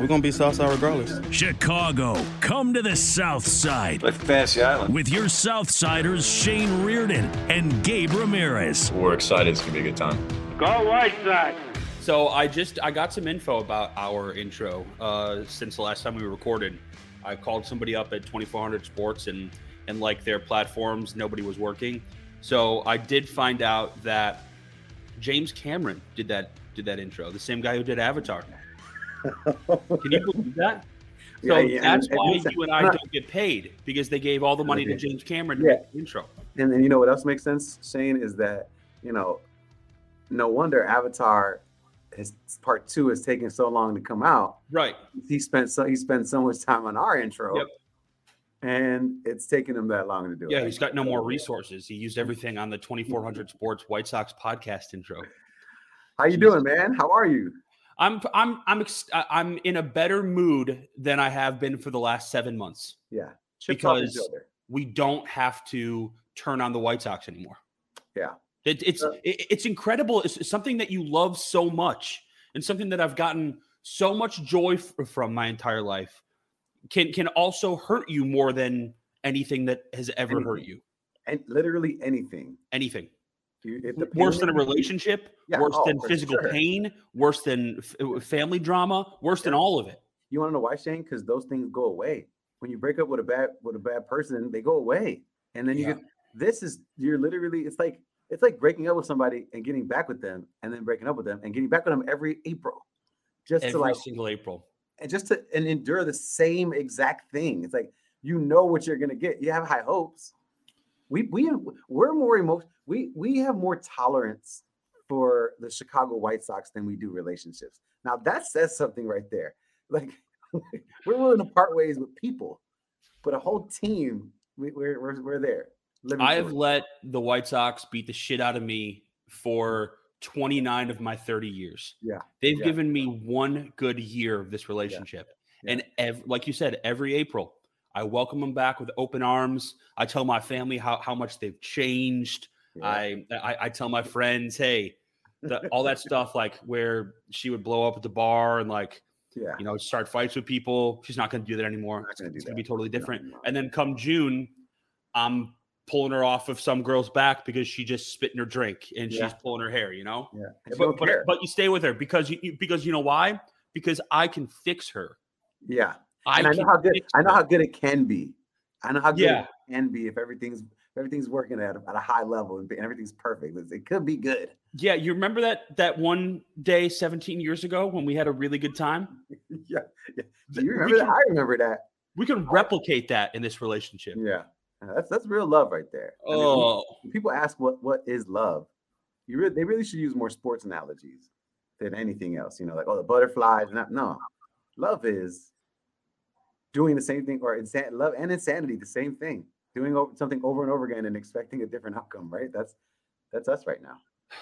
We're gonna be Southside regardless. Chicago, come to the South Side. Like Fantasy Island. With your Southsiders Shane Riordan and Gabe Ramirez. We're excited. It's gonna be a good time. Go White Sox. So I just I got some info about our intro uh, since the last time we recorded. I called somebody up at 2400 Sports and and like their platforms, nobody was working. So I did find out that James Cameron did that did that intro, the same guy who did Avatar. Can you believe that? So Yeah, yeah, that's and- why and- you and I don't get paid because they gave all the money to James Cameron to Yeah. make the intro. And then you know what else makes sense, Shane, is that you know, no wonder Avatar, his part two is taking so long to come out. Right. He spent so he spent so much time on our intro, Yep. and it's taking him that long to do it. Yeah, he's got no more resources. He used everything on the 2400 Sports White Sox podcast intro. How you doing, man? How are you? I'm I'm I'm I'm in a better mood than I have been for the last seven months Yeah, each because we don't have to turn on the White Sox anymore. Yeah. It, it's Uh, it, it's incredible. It's something that you love so much, and something that I've gotten so much joy f- from my entire life. Can can also hurt you more than anything that has ever hurt you. And literally anything. Anything You, worse than a relationship, Yeah, worse oh, than physical sure. pain, worse than f- family drama, worse than all of it. You want to know why, Shane? Because those things go away. When you break up with a bad with a bad person, they go away, and then you Yeah. get this is you're literally it's like it's like breaking up with somebody and getting back with them, and then breaking up with them and getting back with them every April, just Every to like single April. and just to and endure the same exact thing. It's like you know what you're gonna get. You have high hopes. We we we're more emotional. We we have more tolerance for the Chicago White Sox than we do relationships. Now that says something right there. Like we're willing to part ways with people, but a whole team, we, we're, we're we're there. I have let the White Sox beat the shit out of me for 29 of my 30 years. Yeah, They've yeah. given me one good year of this relationship. yeah. And ev- like you said, every April, I welcome them back with open arms. I tell my family how, how much they've changed. Yeah. I, I I tell my friends, hey, the, all that stuff like where she would blow up at the bar and like yeah. you know start fights with people. She's not going to do that anymore. It's going to be totally different. no. And then come June, I'm pulling her off of some girl's back because she just spit in her drink and Yeah. she's pulling her hair. You know, Yeah, but but, but you stay with her because you you- because you know why? Because I can fix her. yeah. I, I know how good I know how good it can be. I know how good Yeah. it can be if everything's if everything's working at a, at a high level and everything's perfect. It could be good. Yeah, you remember that that one day 17 years ago when we had a really good time? yeah, yeah. Do you remember that? I remember that. We can replicate that in this relationship. Yeah, that's that's real love right there. I mean, Oh, when people ask what what is love, you really they really should use more sports analogies than anything else. You know, like oh the butterflies. and that- No, love is doing the same thing, or insan- love and insanity the same thing. Doing something over and over again and expecting a different outcome. Right? That's that's us right now.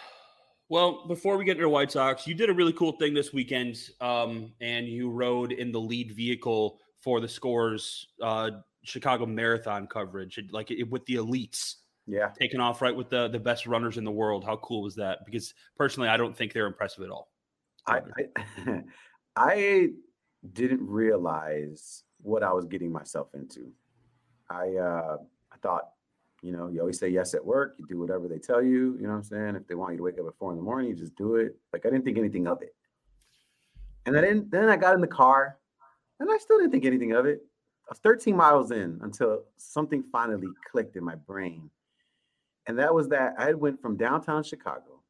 well, before we get into the White Sox, you did a really cool thing this weekend, um, and you rode in the lead vehicle for the Scores uh, Chicago Marathon coverage, like it, with the elites. Yeah. taking off right with the the best runners in the world. How cool was that? Because personally, I don't think they're impressive at all. I, I I didn't realize what I was getting myself into. I uh I thought, you know, you always say yes at work, you do whatever they tell you, you know what I'm saying? If they want you to wake up at four in the morning, you just do it. Like I didn't think anything of it. And then then I got in the car and I still didn't think anything of it. I was 13 miles in until something finally clicked in my brain. And that was that I had went from downtown Chicago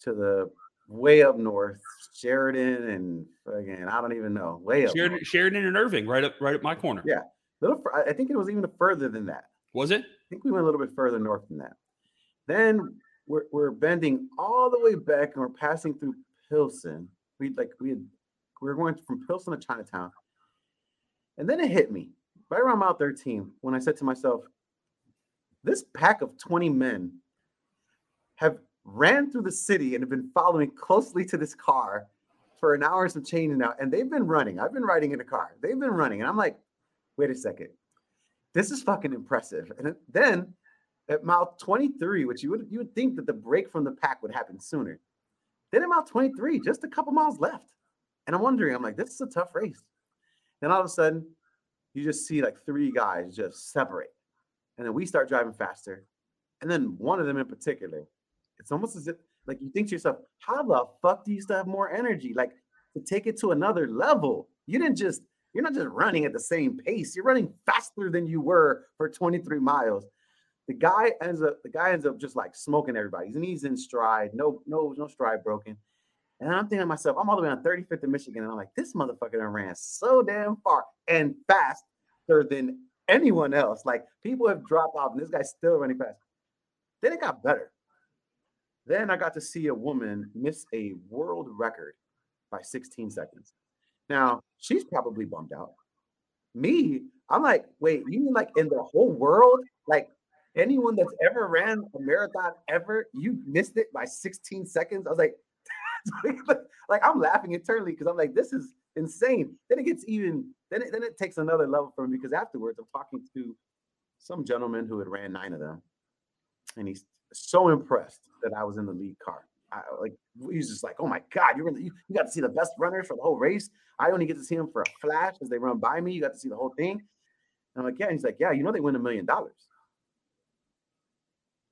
to the way up north, Sheridan and again, I don't even know. Way up. Sheridan, Sheridan and Irving, right up, right up my corner. Yeah, little. I think it was even further than that. Was it? I think we went a little bit further north than that. Then we're, we're bending all the way back and we're passing through Pilsen. We like we had, we were going from Pilsen to Chinatown, and then it hit me right around mile 13 when I said to myself, "This pack of 20 men have ran through the city and have been following closely to this car for an hour and some change now, and they've been running. I've been riding in a car. They've been running, and I'm like, wait a second, this is fucking impressive." And then at mile 23, which you would you would think that the break from the pack would happen sooner. Then at mile 23, just a couple miles left. And I'm wondering, I'm like, this is a tough race. Then all of a sudden, you just see like three guys just separate. And then we start driving faster. And then one of them in particular, it's almost as if like you think to yourself, how the fuck do you still have more energy? Like to take it to another level. You didn't just, you're not just running at the same pace. You're running faster than you were for 23 miles. The guy ends up, the guy ends up just like smoking everybody. And he's in stride, no, no, no stride broken. And I'm thinking to myself, I'm all the way on 35th in Michigan, and I'm like, this motherfucker ran so damn far and faster than anyone else. Like people have dropped off, and this guy's still running fast. Then it got better. Then I got to see a woman miss a world record by 16 seconds. Now she's probably bummed out. Me, I'm like, wait, you mean like in the whole world? Like anyone that's ever ran a marathon ever, you missed it by 16 seconds. I was like, like I'm laughing internally because I'm like, this is insane. Then it gets even, then it, then it takes another level for me because afterwards I'm talking to some gentleman who had ran nine of them, and he's so impressed that I was in the lead car. I, like he's just like, oh my god, you, you you got to see the best runners for the whole race. I only get to see them for a flash as they run by me. You got to see the whole thing. And I'm like, yeah. And he's like, yeah, you know they win a million dollars.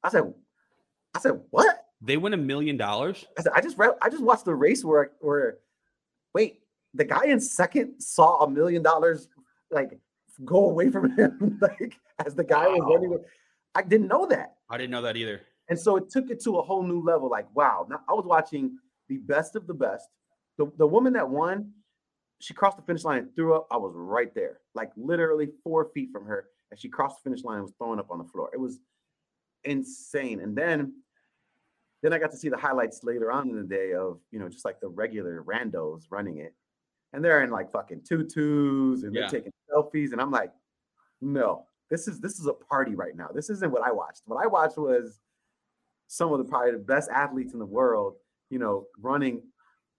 I said, I said, what? They win a million dollars. I said, I just read, I just watched the race where where wait, the guy in second saw a million dollars like go away from him, like as the guy wow. was running. I didn't know that. I didn't know that either. And so it took it to a whole new level. Like, wow. Now I was watching the best of the best. The, the woman that won, she crossed the finish line and threw up. I was right there, like literally four feet from her. As she crossed the finish line and was throwing up on the floor. It was insane. And then then I got to see the highlights later on in the day of, you know, just like the regular randos running it. And they're in like fucking tutus and yeah. they're taking selfies. And I'm like, no, this is this is a party right now. This isn't what I watched. What I watched was some of the probably the best athletes in the world, you know, running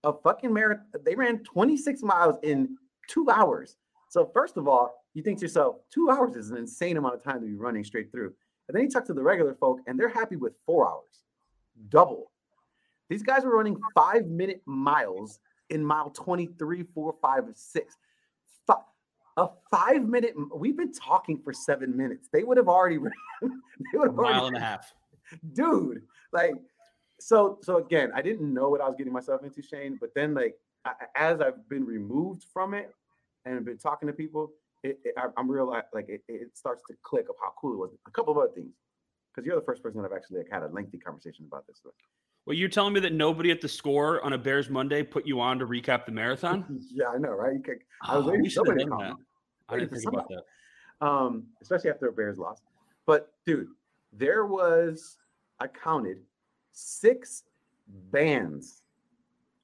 a fucking marathon. They ran 26 miles in two hours. So first of all, you think to yourself, two hours is an insane amount of time to be running straight through. And then you talk to the regular folk, and they're happy with four hours, double. These guys were running five minute miles in mile 23, 4, 5, and 6. A five minute, we've been talking for seven minutes. They would have already ran, they would have mile already, and a half. Dude, like, so, so again, I didn't know what I was getting myself into, Shane, but then, like, I, as I've been removed from it and been talking to people, it, it, I, am real like it, it starts to click of how cool it was. A couple of other things, because you're the first person that I've actually like, had a lengthy conversation about this with. Well, you're telling me that nobody at the score on a Bears Monday put you on to recap the marathon? yeah, I know, right? You Can, I was oh, waiting for somebody to comment. I didn't think about that. Um, especially after a Bears loss. But dude, there was I counted six bands.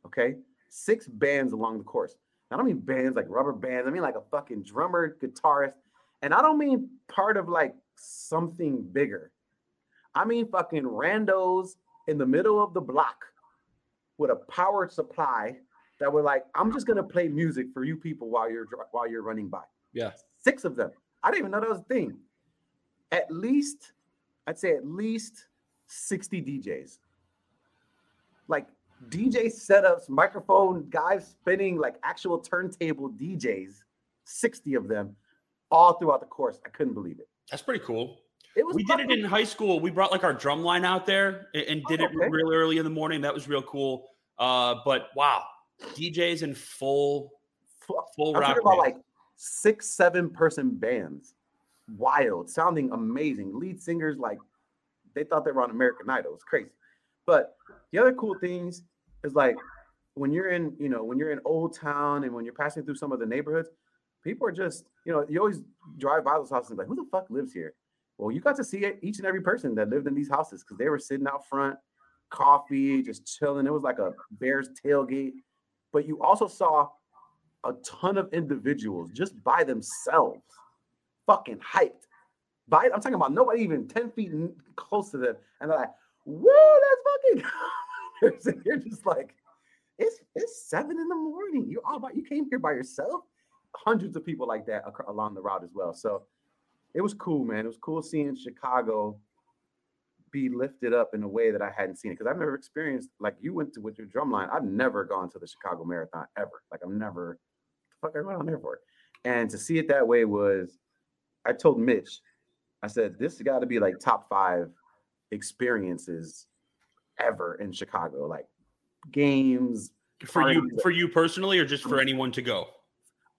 Okay, six bands along the course. I don't mean bands like rubber bands. I mean like a fucking drummer, guitarist. And I don't mean part of like something bigger. I mean fucking randos in the middle of the block with a powered supply that were like, I'm just gonna play music for you people while you're while you're running by. Yeah. Six of them. I didn't even know that was a thing. At least, I'd say at least 60 DJs. Like DJ setups, microphone guys spinning like actual turntable DJs, 60 of them all throughout the course. I couldn't believe it. That's pretty cool. It was we did it in high school. We brought like our drum line out there and, and did oh, okay. it real early in the morning. That was real cool. Uh, but wow, DJs in full full I'm rock. about like six, seven person bands. Wild, sounding amazing. Lead singers like they thought they were on American Idol. It was crazy. But the other cool things is like when you're in, you know, when you're in Old Town and when you're passing through some of the neighborhoods, people are just, you know, you always drive by those houses and like, who the fuck lives here? Well, you got to see each and every person that lived in these houses because they were sitting out front, coffee, just chilling. It was like a Bears tailgate. But you also saw a ton of individuals just by themselves, fucking hyped. By I'm talking about nobody even 10 feet close to them. And they're like, whoa, that's fucking you're just like, it's it's seven in the morning. You all about you came here by yourself. Hundreds of people like that along the route as well. So it was cool, man. It was cool seeing Chicago be lifted up in a way that I hadn't seen it because I've never experienced like you went to with your drumline. I've never gone to the Chicago Marathon ever. Like I'm never the fuck I went on there for it. And to see it that way was I told Mitch, I said, this has got to be like top five experiences ever in Chicago. Like games. For you, for you personally, or just for anyone to go?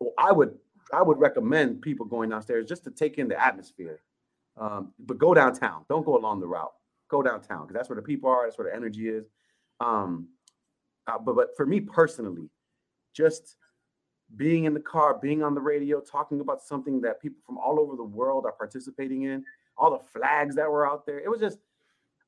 Well, I would I would recommend people going downstairs just to take in the atmosphere. Um, but go downtown. Don't go along the route. Go downtown because that's where the people are. That's where the energy is. Um, uh, but but for me personally, just being in the car, being on the radio, talking about something that people from all over the world are participating in, all the flags that were out there. It was just,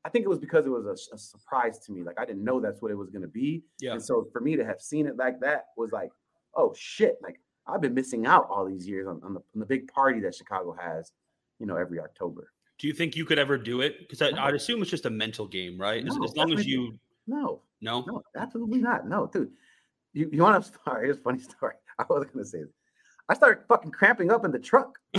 I think it was because it was a, a surprise to me. Like I didn't know that's what it was going to be. Yeah. And so for me to have seen it like that was like, oh shit! Like I've been missing out all these years on, on, the, on the big party that Chicago has, you know, every October. Do you think you could ever do it? Because I'd assume it's just a mental game, right? As, No, as long as you No, no. no, absolutely not. No, dude. You, you want a story? Here's a funny story. I wasn't gonna say this. I started fucking cramping up in the truck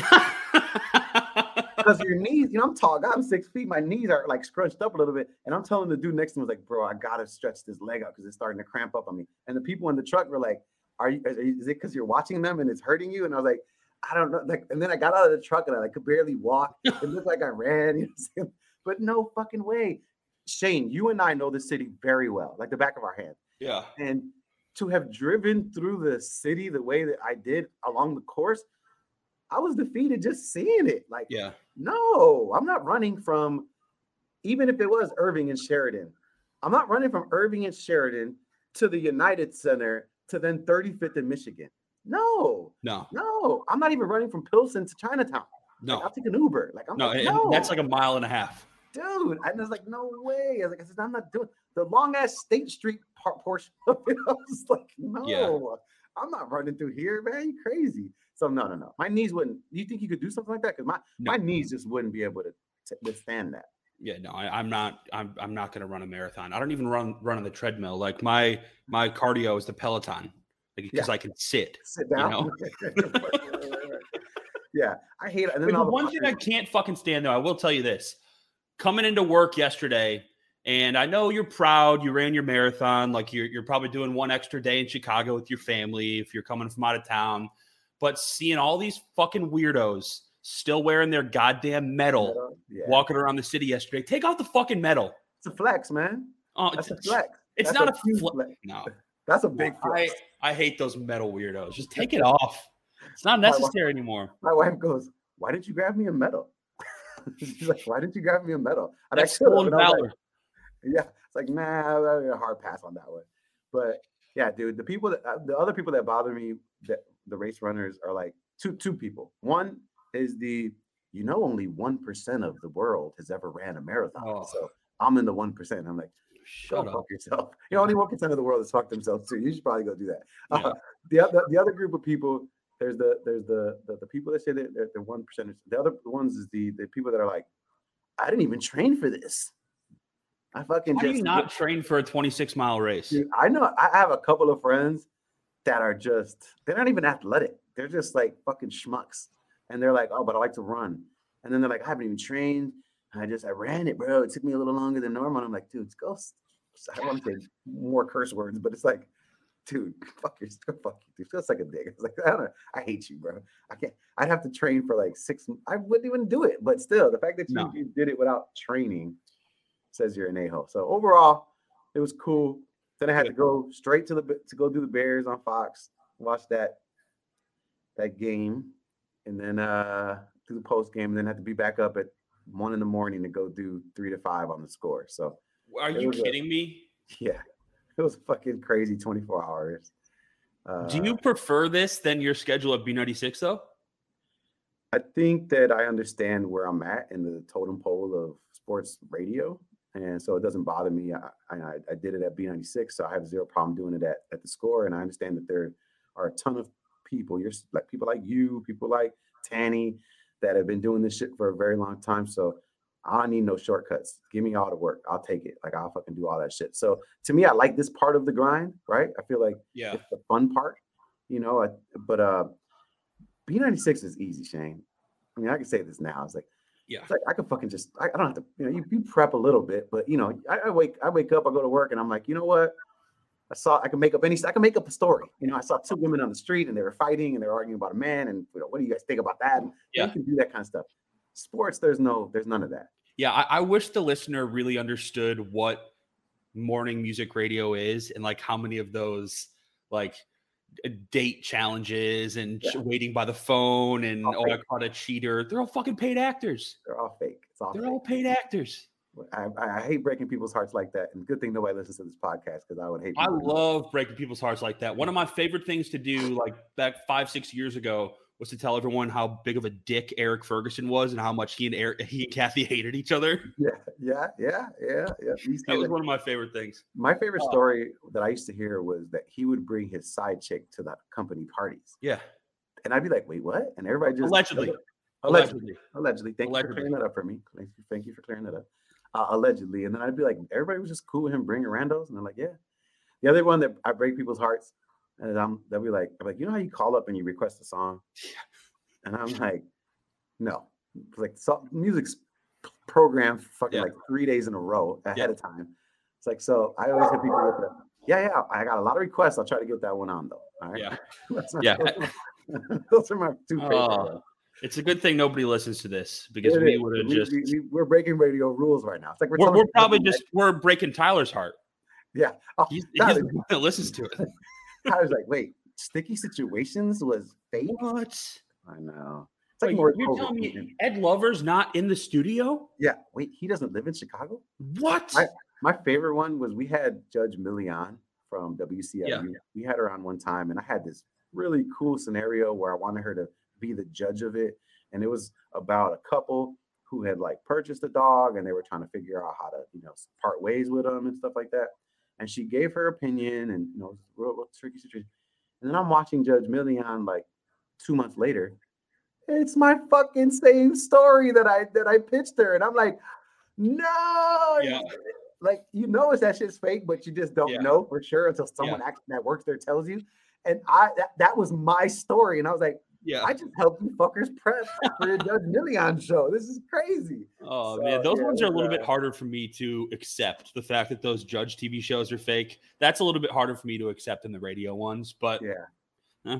because your knees, you know, I'm tall guy, I'm six feet. My knees are like scrunched up a little bit. And I'm telling the dude next to me, was like, bro, I gotta stretch this leg out because it's starting to cramp up on me. And the people in the truck were like, Are you is it because you're watching them and it's hurting you? And I was like, I don't know. Like, and then I got out of the truck and I like, could barely walk. It looked like I ran, you know? But no fucking way. Shane, you and I know the city very well, like the back of our hand. yeah. And to have driven through the city the way that I did along the course, I was defeated just seeing it. Like, Yeah. no, I'm not running from, even if it was Irving and Sheridan, I'm not running from Irving and Sheridan to the United Center to then 35th in Michigan. No, No. no, I'm not even running from Pilsen to Chinatown. Like, No. I'll take an Uber. Like, I'm No. like, no, That's like a mile and a half. dude. I was like, no way. I was like, I said, I'm not doing the long ass State Street part portion of it. I was like, no, I'm not running through here, man. You crazy. So no, no, no. My knees wouldn't. You think you could do something like that? Because my No. my knees just wouldn't be able to t- withstand that. Yeah, no, I, I'm not. I'm I'm not going to run a marathon. I don't even run run on the treadmill. Like my my cardio is the Peloton, like because I can sit. Sit You down. know? yeah, I hate it. And then the all the one thing I can't fucking stand though, I will tell you this: coming into work yesterday, and I know you're proud. You ran your marathon. Like you're you're probably doing one extra day in Chicago with your family if you're coming from out of town. But seeing all these fucking weirdos still wearing their goddamn medal, Yeah. walking around the city yesterday, take off the fucking medal. It's a flex, man. Oh, That's a flex. it's That's not a, huge fl- flex. no. That's a big I, flex. I hate those metal weirdos. Just take it off. It's not Why- why- necessary anymore. My wife goes, "Why didn't you grab me a medal?" She's like, "Why didn't you grab me a medal?" And I That's should've, stolen and like, valor. Yeah, it's like nah, be a hard pass on that one. But yeah, dude, the people that uh, the other people that bother me that the race runners are like two two people. One is the you know only one percent of the world has ever ran a marathon, Oh. so I'm in the one percent. I'm like, Shut up. fuck yourself. You know, only one percent of the world has fucked themselves too. You should probably go do that. Yeah. Uh, the other the other group of people, there's the there's the the, the people that say that they're the one percenters. The other ones is the the people that are like, I didn't even train for this. I fucking How do you not train for a 26 mile race? Dude, I know I have a couple of friends that are just they're not even athletic. They're just like fucking schmucks. And they're like, oh, but I like to run. And then they're like, I haven't even trained. I just I ran it, bro. It took me a little longer than normal. And I'm like, dude, go. s- I don't want to say more curse words, but it's like, dude, fuck your fuck you, dude. Feels like a dick. It's like I don't know. I hate you, bro. I can't. I'd have to train for like six. I wouldn't even do it. But still, the fact that you, No. you did it without training says you're an a-hole. So overall, it was cool. Then I had to go straight to the to go do the Bears on Fox, watch that that game, and then uh do the post game, and then had to be back up at one in the morning to go do three to five on the score. So Are you was a- kidding me? yeah, it was fucking crazy 24 hours. Uh, Do you prefer this than your schedule at B96 though? I think that I understand where I'm at in the totem pole of sports radio. And so it doesn't bother me. I, I, I did it at B96, so I have zero problem doing it at, at the score. And I understand that there are a ton of people, you're like people like you, people like Tanny, that have been doing this shit for a very long time. So I don't need no shortcuts. Give me all the work. I'll take it. Like I'll fucking do all that shit. So to me, I like this part of the grind, right? I feel like yeah, it's the fun part, you know. I, but uh B96 is easy, Shane. I mean, I can say this now. It's like, yeah, it's like I could fucking just I, I, don't have to, you know, you, you prep a little bit, but you know, I, I wake I wake up, I go to work, and I'm like, you know what? I saw I can make up any I can make up a story. You know, I saw two women on the street and they were fighting and they were arguing about a man. And you know, what do you guys think about that? And yeah, you can do that kind of stuff. Sports, there's no, there's none of that. Yeah, I, I wish the listener really understood what morning music radio is and like how many of those like Uh, date challenges and yeah. waiting by the phone and all oh, I caught a cheater. They're all fucking paid actors. They're all fake. It's all They're fake. all paid actors. I, I, hate breaking people's hearts like that. And good thing nobody listens to this podcast because I would hate. I love breaking people's hearts like that. One of my favorite things to do, like back five, six years ago, was to tell everyone how big of a dick Eric Ferguson was and how much he and Eric, he and Kathy hated each other. Yeah, yeah, yeah, yeah, yeah. that was one of my favorite things. My favorite uh, story that I used to hear was that he would bring his side chick to the company parties. Yeah, and I'd be like, "Wait, what?" And everybody just allegedly, allegedly, allegedly. Thank allegedly. you for clearing that up for me. Thank you, thank you for clearing that up uh, allegedly. And then I'd be like, everybody was just cool with him bringing randos, and they're like, yeah. The other one that I break people's hearts, and I'm they'll be like, I'm like, you know how you call up and you request a song, and I'm like, no, like so, music's programmed fucking yeah. like three days in a row ahead yeah. of time. It's like so. I always have people with the, yeah, yeah. I got a lot of requests. I'll try to get that one on though. All right. Yeah. yeah. Those are my two favorite. Uh, it's a good thing nobody listens to this because it we would have just we, are breaking radio rules right now. It's like we're, we're, we're probably just we're breaking Tyler's heart. Yeah, oh, he's, he's the one that listens to it. I was like, wait, sticky situations was fake. What? I know. It's like wait, more. You're telling me Ed Lover's not in the studio? Yeah. Wait, he doesn't live in Chicago. What? My, my favorite one was we had Judge Milian from WCW. Yeah. We had her on one time, and I had this really cool scenario where I wanted her to be the judge of it. And it was about a couple who had like purchased a dog and they were trying to figure out how to, you know, part ways with them and stuff like that. And she gave her opinion and, you know, real, real tricky situation. And then I'm watching Judge Milian like two months later. It's my fucking same story that I that I pitched her. And I'm like, no. Yeah. Like you know it's that shit's fake, but you just don't yeah. know for sure until someone yeah. actually that works there tells you. And I that, that was my story. And I was like, yeah. I just helped you fuckers prep for a Judge Milian show. This is crazy. Oh so, man, those yeah, ones are a little uh, bit harder for me to accept. The fact that those Judge TV shows are fake. That's a little bit harder for me to accept than the radio ones. But yeah. Eh,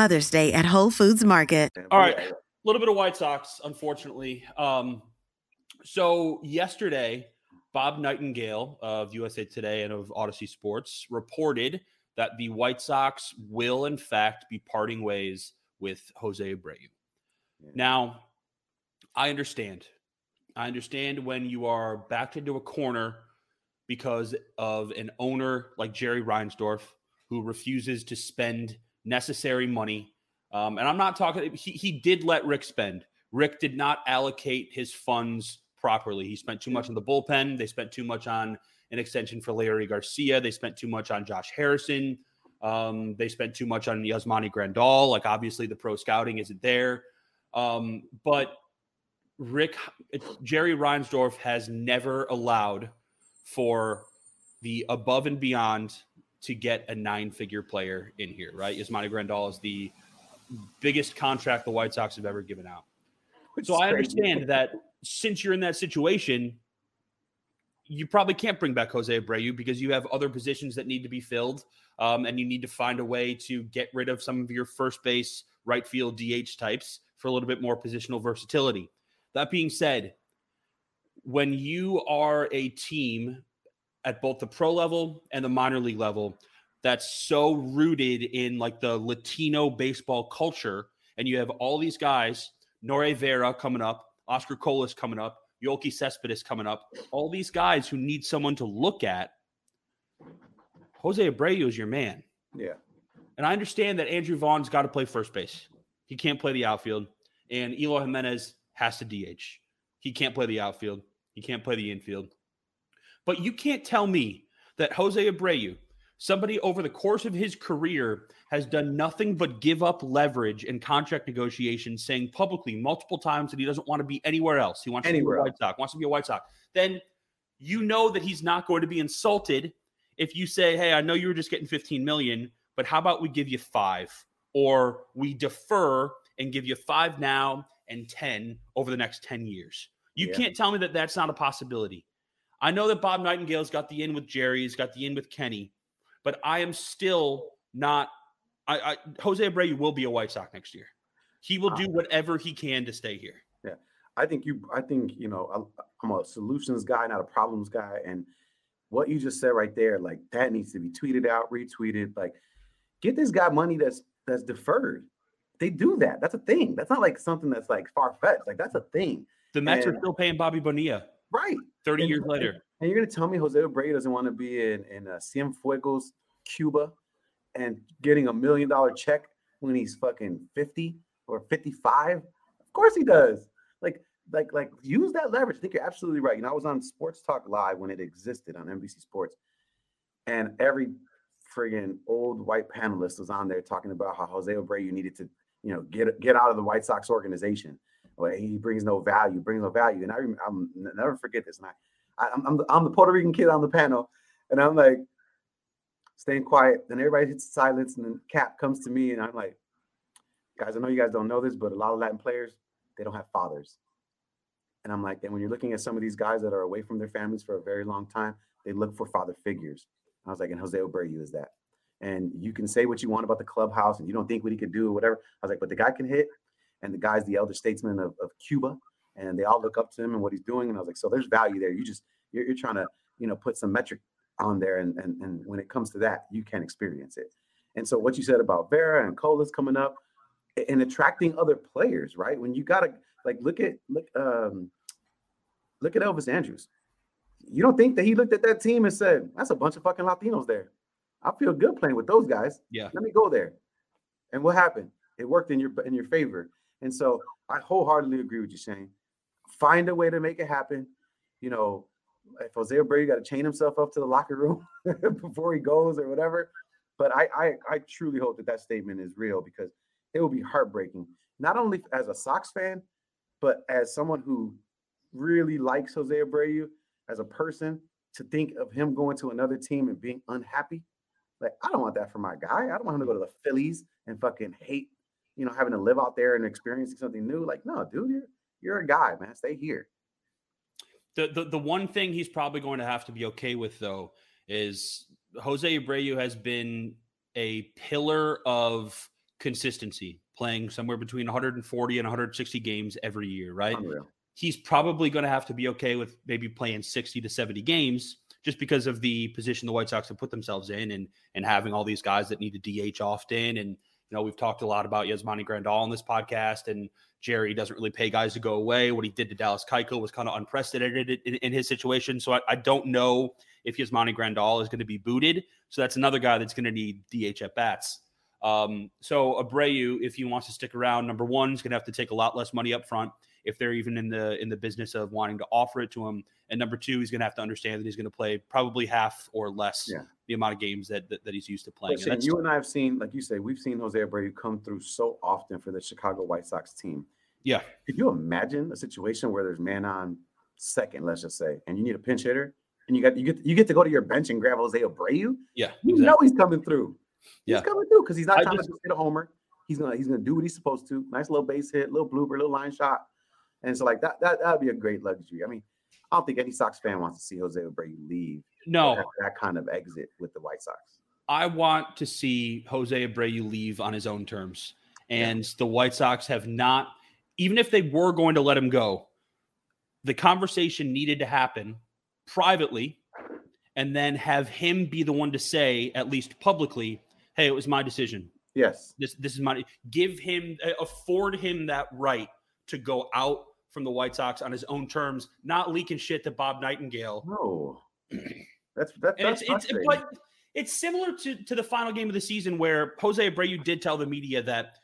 Day at Whole Foods Market. All right. A little bit of White Sox, unfortunately. Um, so yesterday, Bob Nightingale of USA Today and of Odyssey Sports reported that the White Sox will, in fact, be parting ways with Jose Abreu. Yeah. Now, I understand. I understand when you are backed into a corner because of an owner like Jerry Reinsdorf who refuses to spend – necessary money. Um, and I'm not talking, he, he did let Rick spend. Rick did not allocate his funds properly. He spent too much on the bullpen. They spent too much on an extension for Leury Garcia. They spent too much on Josh Harrison. Um, they spent too much on Yasmani Grandal. Like, obviously, the pro scouting isn't there. Um, but Rick, Jerry Reinsdorf has never allowed for the above and beyond to get a nine figure player in here, right? Yasmani Grandal is the biggest contract the White Sox have ever given out. Which so I understand that since you're in that situation, you probably can't bring back Jose Abreu because you have other positions that need to be filled, um, and you need to find a way to get rid of some of your first base, right field DH types for a little bit more positional versatility. That being said, when you are a team at both the pro level and the minor league level that's so rooted in like the Latino baseball culture, and you have all these guys, Norge Vera coming up, Oscar Colas coming up, Yoelqui Cespedes coming up, all these guys who need someone to look at. Jose Abreu is your man. Yeah. And I understand that Andrew Vaughn's got to play first base. He can't play the outfield. And Eloy Jimenez has to DH. He can't play the outfield. He can't play the infield. But you can't tell me that Jose Abreu, somebody over the course of his career, has done nothing but give up leverage in contract negotiations, saying publicly multiple times that he doesn't want to be anywhere else. He wants Anywhere to be a White Sox, wants to be a White Sox. Then you know that he's not going to be insulted if you say, "Hey, I know you were just getting 15 million, but how about we give you 5 or we defer and give you 5 now and 10 over the next 10 years." You Yeah. can't tell me that that's not a possibility. I know that Bob Nightingale's got the in with Jerry, he's got the in with Kenny, but I am still not. I, I Jose Abreu will be a White Sox next year. He will ah. do whatever he can to stay here. Yeah, I think you. I think you know. I'm, a solutions guy, not a problems guy. And what you just said right there, like that needs to be tweeted out, retweeted. Like, get this guy money that's that's deferred. They do that. That's a thing. That's not like something that's like far fetched. Like that's a thing, The Mets are still paying Bobby Bonilla right? 30 And- years later. And you're gonna tell me Jose Abreu doesn't want to be in in uh, Cienfuegos, Cuba, and getting a million dollar check when he's fucking 50 or 55? Of course he does. Like, like, like, use that leverage. I think you're absolutely right. You know, I was on Sports Talk Live when it existed on NBC Sports, and every friggin' old white panelist was on there talking about how Jose Abreu needed to, you know, get get out of the White Sox organization. He brings no value, brings no value. And I rem- I'm never forget this. And I, I I'm, I'm the, I'm the Puerto Rican kid on the panel, and I'm like staying quiet. Then everybody hits silence, and then Cap comes to me, and I'm like, guys, I know you guys don't know this, but a lot of Latin players they don't have fathers. And I'm like, and when you're looking at some of these guys that are away from their families for a very long time, they look for father figures. I was like, and Jose Abreu is that. And you can say what you want about the clubhouse, and you don't think what he could do or whatever. I was like, but the guy can hit, and the guy's the elder statesman of, of Cuba, and they all look up to him and what he's doing. And I was like, so there's value there. You just you're, you're trying to you know put some metric on there, and, and and when it comes to that, you can experience it. And so what you said about Vera and Colas coming up, and attracting other players, right? When you gotta like look at look um look at Elvis Andrus. You don't think that he looked at that team and said, "That's a bunch of fucking Latinos there. I feel good playing with those guys. Yeah. Let me go there." And what happened? It worked in your in your favor. And so I wholeheartedly agree with you, Shane. Find a way to make it happen. You know, if Jose Abreu got to chain himself up to the locker room before he goes or whatever. But I, I I truly hope that that statement is real because it will be heartbreaking, not only as a Sox fan, but as someone who really likes Jose Abreu as a person to think of him going to another team and being unhappy. Like, I don't want that for my guy. I don't want him to go to the Phillies and fucking hate, you know, having to live out there and experiencing something new. Like, no, dude, you're you're a guy, man. Stay here. The, the the one thing he's probably going to have to be okay with though is Jose Abreu has been a pillar of consistency, playing somewhere between 140 and 160 games every year, right? Unreal. He's probably going to have to be okay with maybe playing 60 to 70 games just because of the position the White Sox have put themselves in and and having all these guys that need to DH often and you know, we've talked a lot about Yasmani Grandal on this podcast, and Jerry doesn't really pay guys to go away. What he did to Dallas Keuchel was kind of unprecedented in, in his situation. So I, I don't know if Yasmani Grandal is going to be booted. So that's another guy that's going to need DH at bats. Um, so Abreu, if he wants to stick around, number one, is going to have to take a lot less money up front if they're even in the in the business of wanting to offer it to him. And number two, he's going to have to understand that he's going to play probably half or less Yeah. The amount of games that that, that he's used to playing. But And you and I have seen, like you say, we've seen Jose Abreu come through so often for the Chicago White Sox team. yeah, Could you imagine a situation where there's man on second, let's just say, and you need a pinch hitter, and you got you get you get to go to your bench and grab Jose Abreu? yeah, You exactly. know he's coming through. He's Yeah. coming through because he's not I trying just- to just hit a homer. He's gonna he's gonna do what he's supposed to. Nice little base hit, little blooper, little line shot, and so like that that that'd be a great luxury. I mean, I don't think any Sox fan wants to see Jose Abreu leave. No, that, that kind of exit with the White Sox. I want to see Jose Abreu leave on his own terms. And the White Sox have not, even if they were going to let him go, the conversation needed to happen privately and then have him be the one to say, at least publicly, hey, it was my decision. Yes. This this is my give him uh, afford him that right to go out from the White Sox on his own terms, not leaking shit to Bob Nightingale. No. That's that's, that's it's, it's but it's similar to, to the final game of the season where Jose Abreu did tell the media that,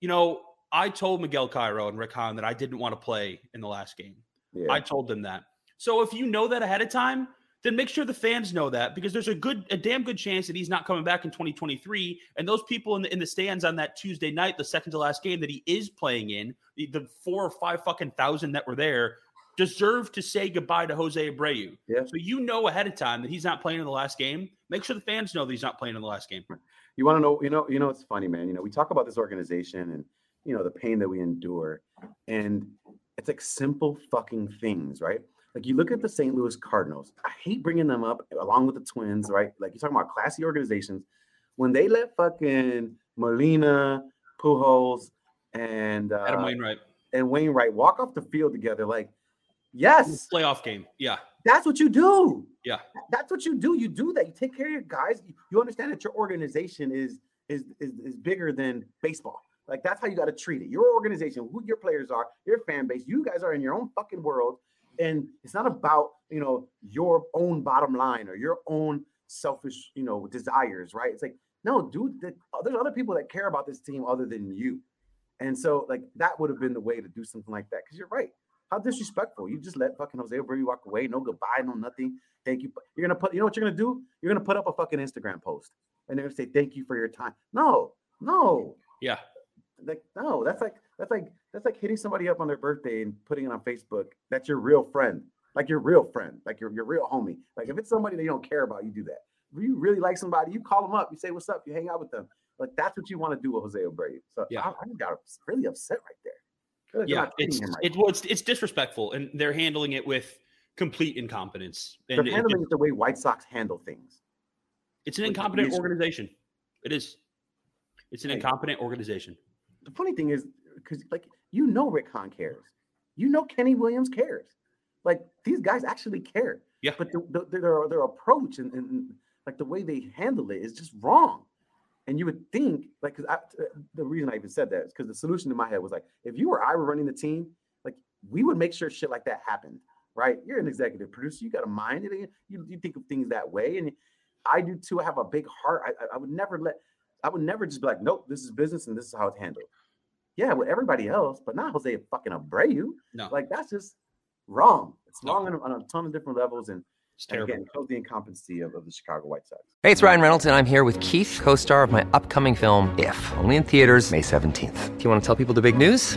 you know, I told Miguel Cairo and Rick Hahn that I didn't want to play in the last game. Yeah. I told them that. So if you know that ahead of time, then make sure the fans know that because there's a good, a damn good chance that he's not coming back in 2023. And those people in the, in the stands on that Tuesday night, the second to last game that he is playing in, the, the four or five fucking thousand that were there, deserve to say goodbye to Jose Abreu. Yeah. So you know ahead of time that he's not playing in the last game. Make sure the fans know that he's not playing in the last game. You want to know, you know, you know, it's funny, man. You know, we talk about this organization and you know the pain that we endure, and it's like simple fucking things, right? Like you look at the St. Louis Cardinals. I hate bringing them up along with the Twins, right? Like you're talking about classy organizations. When they let fucking Molina, Pujols, and uh, Adam Wainwright and Wainwright walk off the field together, like yes, playoff game, yeah, that's what you do. Yeah, that's what you do. You do that. You take care of your guys. You understand that your organization is is is, is bigger than baseball. Like that's how you got to treat it. Your organization, who your players are, your fan base. You guys are in your own fucking world and it's not about you know your own bottom line or your own selfish you know desires right? It's like no dude the, there's other people that care about this team other than you. And so like that would have been the way to do something like that. Because you're right. How disrespectful. You just let fucking jose Abreu walk away. No goodbye no nothing. Thank you. You're gonna put you know what you're gonna do? You're gonna put up a fucking instagram post. And they're gonna say thank you for your time. No no. Yeah. Like no that's like that's like that's like hitting somebody up on their birthday and putting it on Facebook. That's your real friend, like your real friend, like your, your real homie. Like if it's somebody that you don't care about, you do that. If you really like somebody, you call them up, you say what's up, you hang out with them. Like that's what you want to do with Jose Abreu. So yeah, I, I got really upset right there. Like yeah, it's right it, well, it's it's disrespectful, and they're handling it with complete incompetence. And they're handling it, it the way White Sox handle things. It's an incompetent organization. It is. It's an incompetent organization. The funny thing is, because like you know Rick Hahn cares. You know Kenny Williams cares. Like these guys actually care. Yeah. But the, the, their their approach and, and like the way they handle it is just wrong. And you would think like because I uh, the reason I even said that is because the solution in my head was like if you or I were running the team, like we would make sure shit like that happened. Right? You're an executive producer. You got a mind. You, you think of things that way, and I do too. I have a big heart. I, I would never let. I would never just be like, nope, this is business and this is how it's handled yeah, with everybody else, but not Jose fucking Abreu. No, like that's just wrong. It's no. wrong on, on, a ton of different levels, and, it's and again, shows the incompetency of, of the Chicago White Sox. Hey, it's Ryan Reynolds, and I'm here with Keith, co-star of my upcoming film If, only in theaters May seventeenth. Do you want to tell people the big news?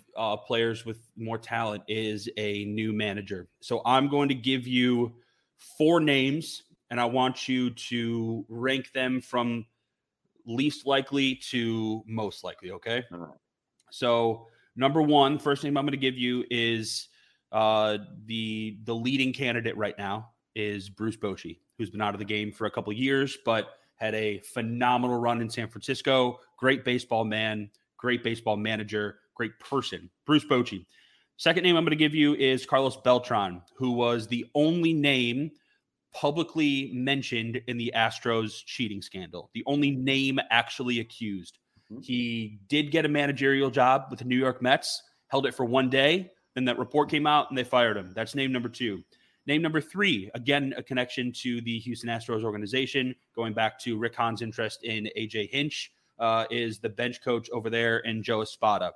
uh, players with more talent is a new manager. So I'm going to give you four names, and I want you to rank them from least likely to most likely. Okay. So number one, first name I'm going to give you is uh, the the leading candidate right now is Bruce Bochy, who's been out of the game for a couple years, but had a phenomenal run in San Francisco. Great baseball man, great baseball manager great person, Bruce Bochy. Second name I'm going to give you is Carlos Beltran, who was the only name publicly mentioned in the Astros cheating scandal, the only name actually accused. Mm-hmm. He did get a managerial job with the New York Mets, held it for one day, then that report came out and they fired him. That's name number two. Name number three, again, a connection to the Houston Astros organization, going back to Rick Hahn's interest in AJ Hinch, uh, is the bench coach over there and Joe Espada.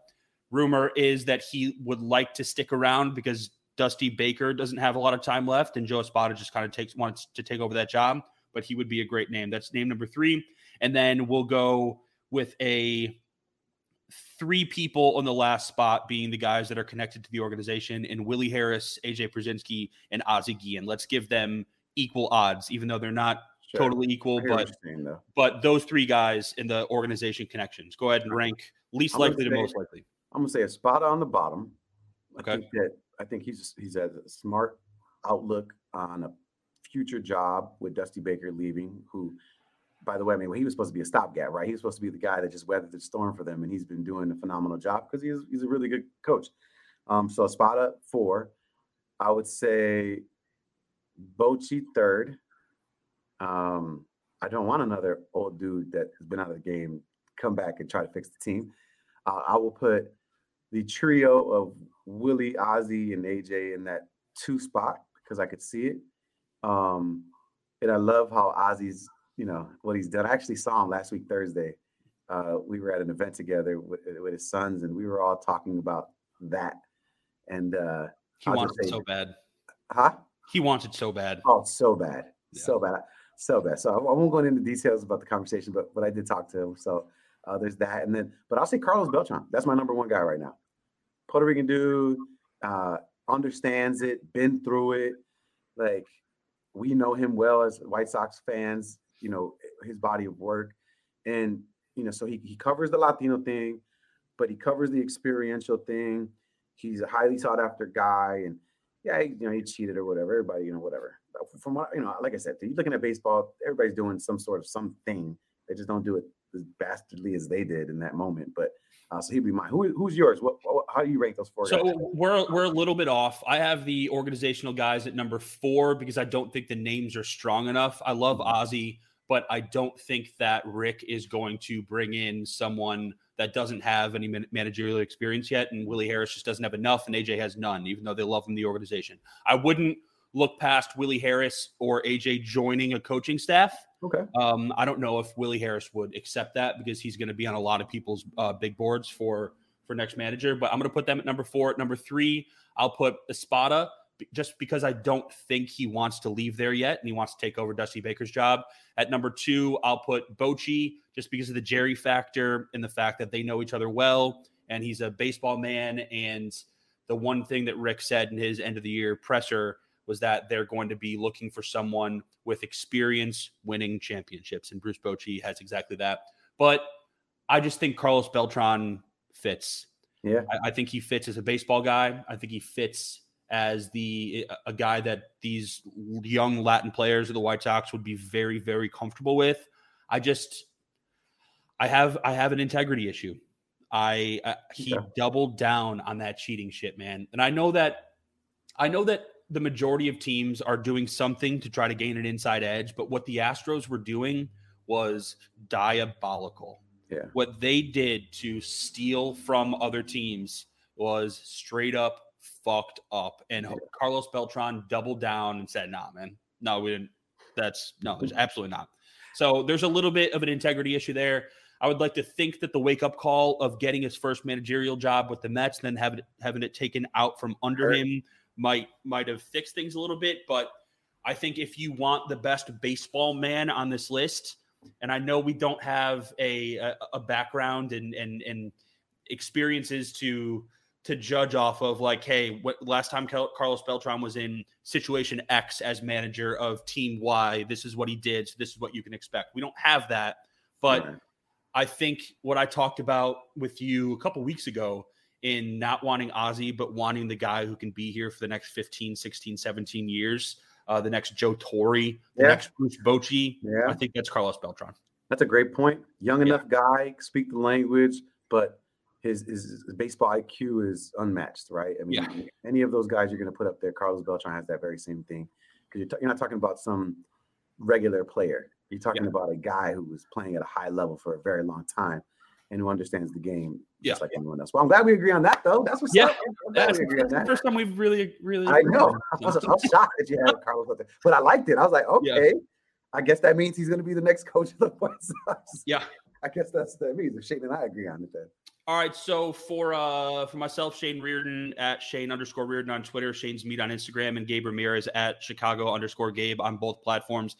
Rumor is that he would like to stick around because Dusty Baker doesn't have a lot of time left, and Joe Espada just kind of takes wants to take over that job. but he would be a great name. That's name number three. And then we'll go with a three people on the last spot being the guys that are connected to the organization and Willie Harris, AJ Pierzynski, and Ozzie Guillen. Let's give them equal odds, even though they're not sure. totally equal, but saying, but those three guys in the organization connections. Go ahead and rank least likely to most likely. I'm gonna say Espada on the bottom. Okay. I think that I think he's he's has a smart outlook on a future job with Dusty Baker leaving, who by the way, I mean, well, he was supposed to be a stopgap, right? He was supposed to be the guy that just weathered the storm for them, and he's been doing a phenomenal job because he's he's a really good coach. Um, so Espada four, I would say Bochy third. Um, I don't want another old dude that has been out of the game come back and try to fix the team. Uh, I will put the trio of Willie, Ozzie, and AJ in that two spot because I could see it. Um, and I love how Ozzie's, you know what he's done. I actually saw him last week Thursday. Uh, we were at an event together with, with, his sons, and we were all talking about that. And uh, he I'll wanted say, so bad, huh? He wanted so bad. Oh, so bad, yeah. so bad, so bad. So I, I, won't go into details about the conversation, but but I did talk to him. So uh, there's that, and then but I'll say Carlos Beltran. That's my number one guy right now. Puerto Rican dude, uh, understands it, been through it. Like we know him well as White Sox fans you know his body of work, and you know so he he covers the Latino thing, but he covers the experiential thing. He's a highly sought after guy, and yeah, he, you know he cheated or whatever. Everybody, you know, whatever. From what you know, like I said, you're looking at baseball. Everybody's doing some sort of something. They just don't do it as bastardly as they did in that moment. But uh, so he'd be mine. Who, who's yours? What, what, how do you rank those four? So guys? we're we're a little bit off. I have the organizational guys at number four because I don't think the names are strong enough. I love mm-hmm. Ozzie but I don't think that Rick is going to bring in someone that doesn't have any managerial experience yet. And Willie Harris just doesn't have enough, and AJ has none, even though they love him in the organization. I wouldn't look past Willie Harris or AJ joining a coaching staff. Okay. Um, I don't know if Willie Harris would accept that because he's going to be on a lot of people's uh, big boards for for next manager. But I'm going to put them at number four. At number three, I'll put Espada just because I don't think he wants to leave there yet and he wants to take over Dusty Baker's job. At number two, I'll put Bochy just because of the Jerry factor and the fact that they know each other well and he's a baseball man. And the one thing that Rick said in his end of the year presser was that they're going to be looking for someone with experience winning championships. And Bruce Bochy has exactly that. But I just think Carlos Beltran fits. Yeah. I, I think he fits as a baseball guy. I think he fits as the a guy that these young Latin players of the White Sox would be very very comfortable with. I just I have I have an integrity issue. I uh, he yeah. doubled down on that cheating shit, man. And I know that I know that the majority of teams are doing something to try to gain an inside edge, but what the Astros were doing was diabolical. Yeah. What they did to steal from other teams was straight up fucked up. And Carlos Beltran doubled down and said, nah, man, no, we didn't. That's no, there's absolutely not. So there's a little bit of an integrity issue there. I would like to think that the wake up call of getting his first managerial job with the Mets, then having having it taken out from under him, might might have fixed things a little bit. But I think if you want the best baseball man on this list, and I know we don't have a a, a background and and and experiences to to judge off of like, hey, what last time Carlos Beltran was in situation X as manager of team Y, this is what he did. So this is what you can expect. We don't have that, but right. I think what I talked about with you a couple weeks ago in not wanting Ozzie, but wanting the guy who can be here for the next 15, 16, 17 years, uh, the next Joe Torre, the yeah. next Bruce Bochy. Yeah. I think that's Carlos Beltran. That's a great point. Young enough yeah. guy, speak the language, but his, his, his baseball IQ is unmatched, right? I mean, yeah. any of those guys you're going to put up there, Carlos Beltran has that very same thing because you're, t- you're not talking about some regular player. You're talking yeah. about a guy who was playing at a high level for a very long time and who understands the game yeah. just like anyone else. Well, I'm glad we agree on that, though. That's what's yeah. up. That's the first time we've really, really. I know. I was, I was shocked that you had Carlos up there, but I liked it. I was like, okay, yeah. I guess that means he's going to be the next coach of the White Sox. Yeah. I guess that's that means. If Shane and I agree on it, then. All right, so for uh for myself, Shane Riordan at Shane underscore Riordan on Twitter, Shane's Meat on Instagram, and Gabe Ramirez at Chicago underscore Gabe on both platforms.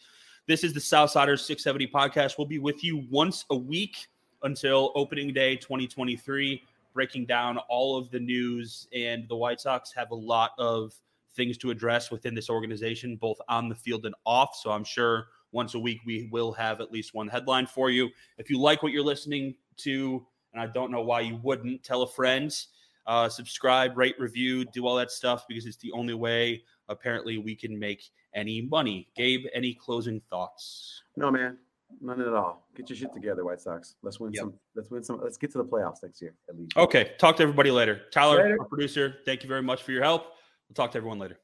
This is the Southsiders 670 podcast. We'll be with you once a week until opening day 2023, breaking down all of the news. And the White Sox have a lot of things to address within this organization, both on the field and off. So I'm sure once a week we will have at least one headline for you. If you like what you're listening to, and I don't know why you wouldn't, tell a friend, uh, subscribe, rate, review, do all that stuff because it's the only way apparently we can make any money. Gabe, any closing thoughts? No, man. None at all. Get your shit together, White Sox. Let's win yep. some. Let's win some. Let's get to the playoffs next year, at least. Okay. Talk to everybody later. Tyler, later. our producer, thank you very much for your help. We'll talk to everyone later.